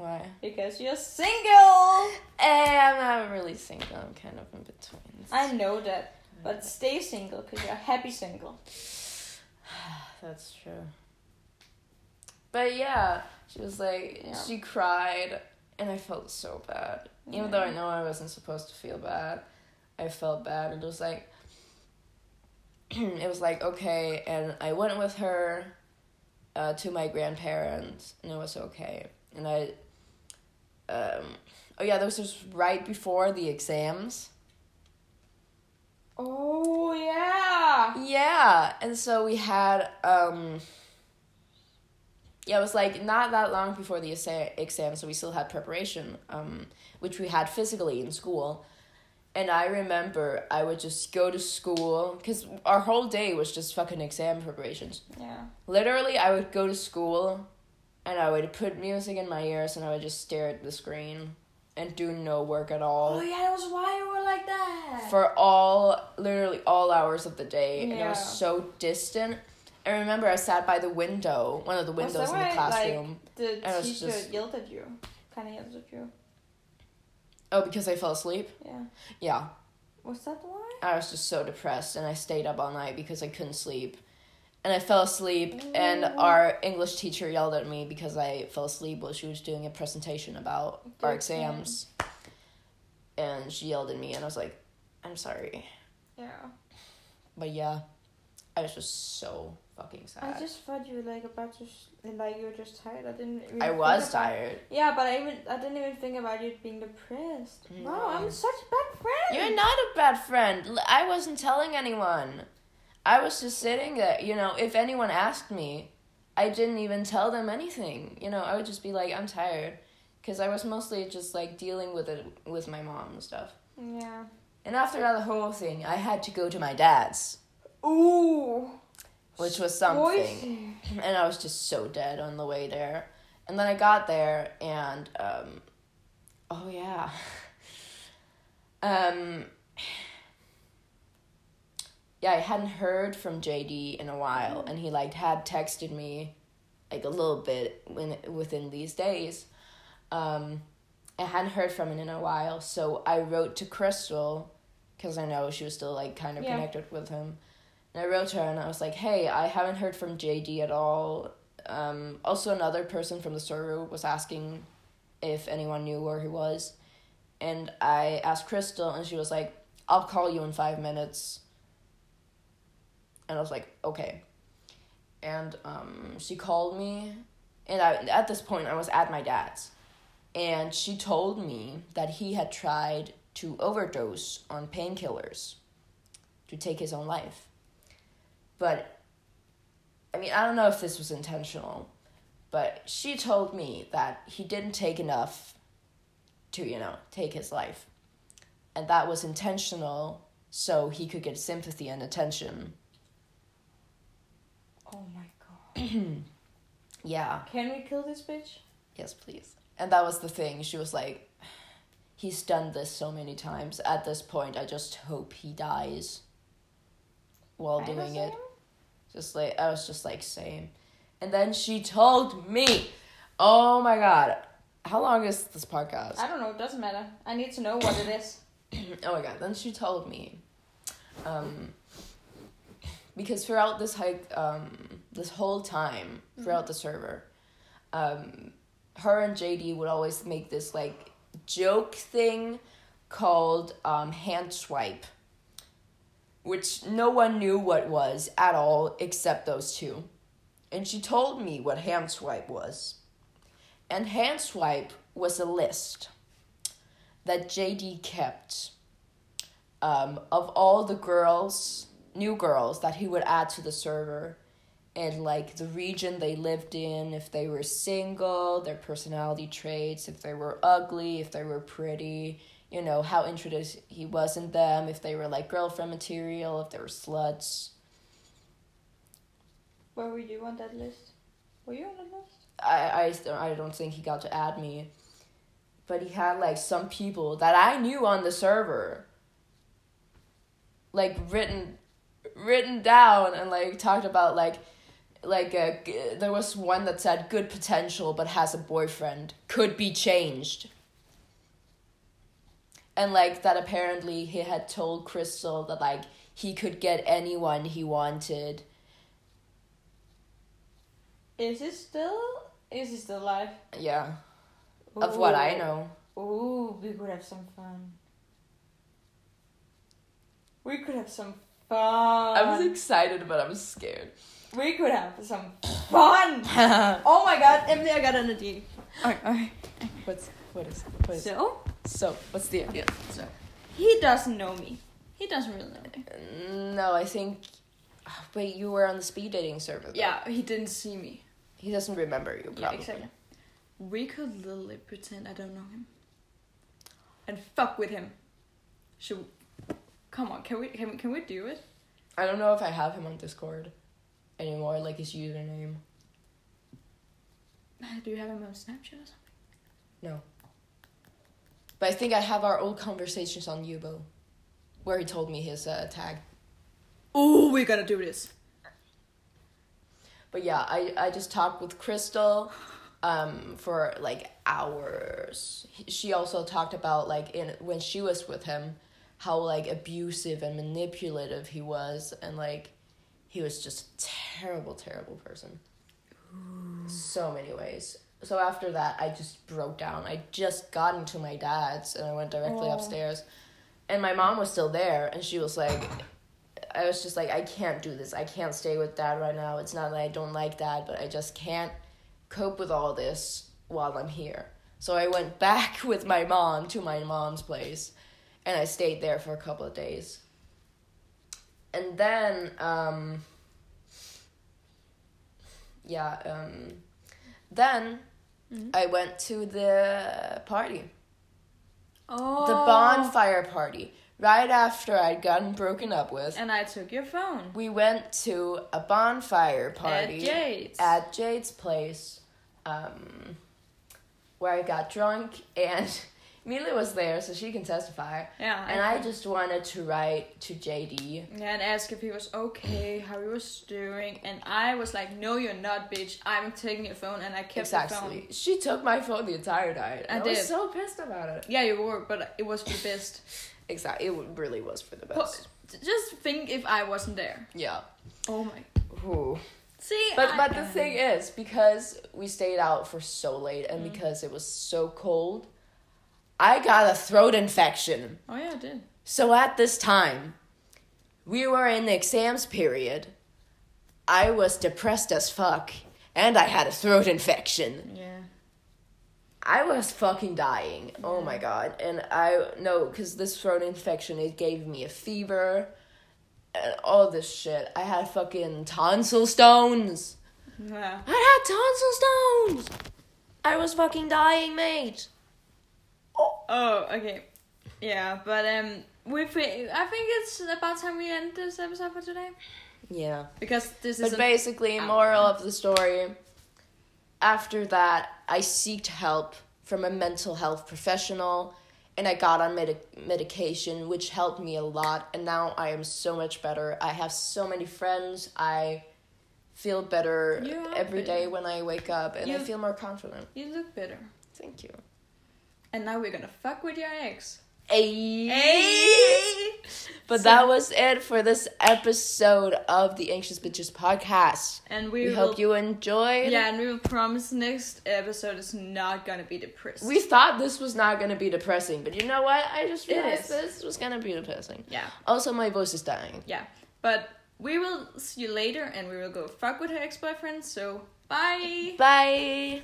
S1: Why?
S2: Because you're single!
S1: Eh, I'm not really single. I'm kind of in between.
S2: I know that. But stay single because you're happy single. (sighs)
S1: That's true. But yeah, she was like,
S2: Yeah.
S1: she cried, and I felt so bad. Even though I know I wasn't supposed to feel bad, I felt bad. And it was like, (clears throat) it was like, okay. And I went with her uh, to my grandparents, and it was okay. And I, um, oh yeah, this was right before the exams.
S2: Oh, yeah!
S1: Yeah, and so we had um yeah, it was like not that long before the exa- exam, so we still had preparation, um, which we had physically in school. And I remember I would just go to school because our whole day was just fucking exam preparations.
S2: Yeah.
S1: Literally, I would go to school and I would put music in my ears and I would just stare at the screen and do no work at all
S2: Oh, yeah, that was why you were like that.
S1: for all literally all hours of the day and it was so distant i remember i sat by the window one of the windows in the classroom
S2: the
S1: I was
S2: teacher
S1: just-
S2: yelled at you. Kind of yelled at you.
S1: oh because i fell asleep
S2: Yeah.
S1: yeah
S2: Was that why?
S1: i was just so depressed and i stayed up all night because i couldn't sleep and i fell asleep and our english teacher yelled at me because i fell asleep while she was doing a presentation about
S2: The
S1: our exams and she yelled at me and i was like i'm sorry
S2: Yeah.
S1: but yeah i was just so fucking sad
S2: I just thought you were like about to, s- like you were just tired. I didn't. Really
S1: I was
S2: about-
S1: tired.
S2: Yeah, but I even I didn't even think about you being depressed.
S1: No.
S2: Wow, I'm mm. such a bad friend.
S1: You're not a bad friend. I wasn't telling anyone. I was just sitting there. You know, if anyone asked me, I didn't even tell them anything. You know, I would just be like, I'm tired. Because I was mostly just like dealing with it with my mom and stuff.
S2: Yeah.
S1: And after that whole thing, I had to go to my dad's,
S2: Ooh.
S1: which was something. And I was just so dead on the way there. And then I got there, and um, Oh yeah. (laughs) Um. Yeah, I hadn't heard from JD in a while, and he like had texted me, like a little bit when within these days. Um, I hadn't heard from him in a while, so I wrote to Crystal, because I know she was still like kind of
S2: Yeah.
S1: connected with him. And I wrote to her and I was like, "Hey, I haven't heard from JD at all. Um, also, another person from the server was asking if anyone knew where he was, and I asked Crystal, and she was like, "I'll call you in five minutes." And I was like, "Okay." And um, she called me, and I at this point I was at my dad's, and she told me that he had tried to overdose on painkillers to take his own life. But I mean, I don't know if this was intentional, but she told me that he didn't take enough to, you know, take his life. And that was intentional so he could get sympathy and attention.
S2: Oh my god. (clears throat)
S1: Yeah,
S2: Can we kill this bitch?
S1: yes, please. And that was the thing. She was like, he's done this so many times. At this point, I just hope he dies while
S2: Kinda
S1: doing it.
S2: same?
S1: Just like I was just like same. And then she told me, "Oh my god, how long is this podcast?"
S2: I don't know. It doesn't matter. I need to know what it is. (clears throat)
S1: oh my god. Then she told me, um, because throughout this hike, um, this whole time throughout the server, um, her and JD would always make this like joke thing called um, hand swipe, which no one knew what was at all except those two. And she told me what hand swipe was. And hand swipe was a list that JD kept um, of all the girls, new girls that he would add to the server, and like the region they lived in, if they were single, their personality traits, if they were ugly, if they were pretty, you know, how interested he was in them, if they were like girlfriend material, if they were sluts.
S2: Where were you on that list? Were you on that list?
S1: I, I, I don't think he got to add me. But he had like some people that I knew on the server. Like written written down and like talked about like like uh, g- there was one that said good potential but has a boyfriend could be changed and like that apparently he had told crystal that like he could get anyone he wanted
S2: Is he still? Is he still alive?
S1: yeah of what i know
S2: Ooh, we could have some fun. We could have some fun.
S1: I was excited, but I was scared.
S2: we could have some fun. (laughs) oh my god, Emily, I got an idea. Okay, okay.
S1: what's what is what is
S2: So,
S1: so? What's the idea? So
S2: he doesn't know me. He doesn't really know me.
S1: Mm, no, I think. (sighs) Wait, you were on the speed dating server. though.
S2: Yeah, he didn't see me.
S1: he doesn't remember you. Probably.
S2: Yeah, exactly. We could literally pretend I don't know him. And fuck with him. Should Come on, can we can, we- can we do it?
S1: I don't know if I have him on Discord anymore, like his username. (sighs)
S2: Do you have him on Snapchat or something? No.
S1: But I think I have our old conversations on Yubo, where he told me his uh, tag.
S2: Oh, we gotta do this.
S1: But yeah, I, I just talked with Crystal um, for like hours. She also talked about like in when she was with him, how like abusive and manipulative he was, and like he was just a terrible, terrible person. So many ways. So after that, I just broke down. I just got into my dad's, and I went directly
S2: Aw.
S1: upstairs, and my mom was still there, and she was like. I was just like, I can't do this. I can't stay with dad right now. It's not that I don't like dad, but I just can't cope with all this while I'm here. So I went (laughs) back with my mom to my mom's place and I stayed there for a couple of days. And then, um, yeah, um, then
S2: Mhm.
S1: I went to the party
S2: Oh.
S1: the bonfire party right after I'd gotten broken up with.
S2: And I took your phone.
S1: We went to a bonfire party
S2: At Jade's.
S1: at Jade's place, um, where I got drunk and Mila was there, so she can testify.
S2: Yeah.
S1: And I just wanted to write to JD.
S2: Yeah, and ask if he was okay, how he was doing, and I was like, "No, you're not, bitch. I'm taking your phone," and I kept the phone.
S1: Exactly. She took my phone the entire night.
S2: I
S1: I, was
S2: did.
S1: so pissed about it.
S2: Yeah, you were, but it was for the best. (laughs)
S1: Exactly. It really was for the
S2: But
S1: best.
S2: just think if I wasn't there.
S1: Yeah.
S2: Oh my.
S1: Ooh.
S2: See,
S1: But
S2: I-
S1: but the thing is, because we stayed out for so late and
S2: Mm.
S1: because it was so cold, I got a throat infection.
S2: Oh yeah, I did.
S1: So at this time, we were in the exams period. I was depressed as fuck, and I had a throat infection.
S2: Yeah.
S1: I was fucking dying. Oh my god. And I no, cuz this throat infection it gave me a fever and all this shit. I had fucking tonsil stones.
S2: Yeah.
S1: I had tonsil stones. I was fucking dying, mate. Oh.
S2: Oh, okay. Yeah, but um, we I think it's about time we end this episode for today
S1: Yeah.
S2: because this is
S1: But basically, moral of the story. After that, I seeked help from a mental health professional, and I got on medi- medication, which helped me a lot. And now I am so much better. I have so many friends. I feel better
S2: You
S1: every day when I wake up, and I feel more confident.
S2: you look better.
S1: Thank you.
S2: And now we're gonna fuck with your ex.
S1: Hey. (laughs) But
S2: So-
S1: that was it for this episode of the Anxious Bitches podcast.
S2: And we,
S1: We,
S2: will,
S1: hope you enjoyed.
S2: Yeah, and we will promise next episode is not gonna be depressing.
S1: We thought this was not gonna be depressing, but you know what? I just realized this was gonna be depressing.
S2: yeah,
S1: Also, my voice is dying.
S2: yeah. But we will see you later, and we will go fuck with her ex boyfriend. So bye.
S1: Bye.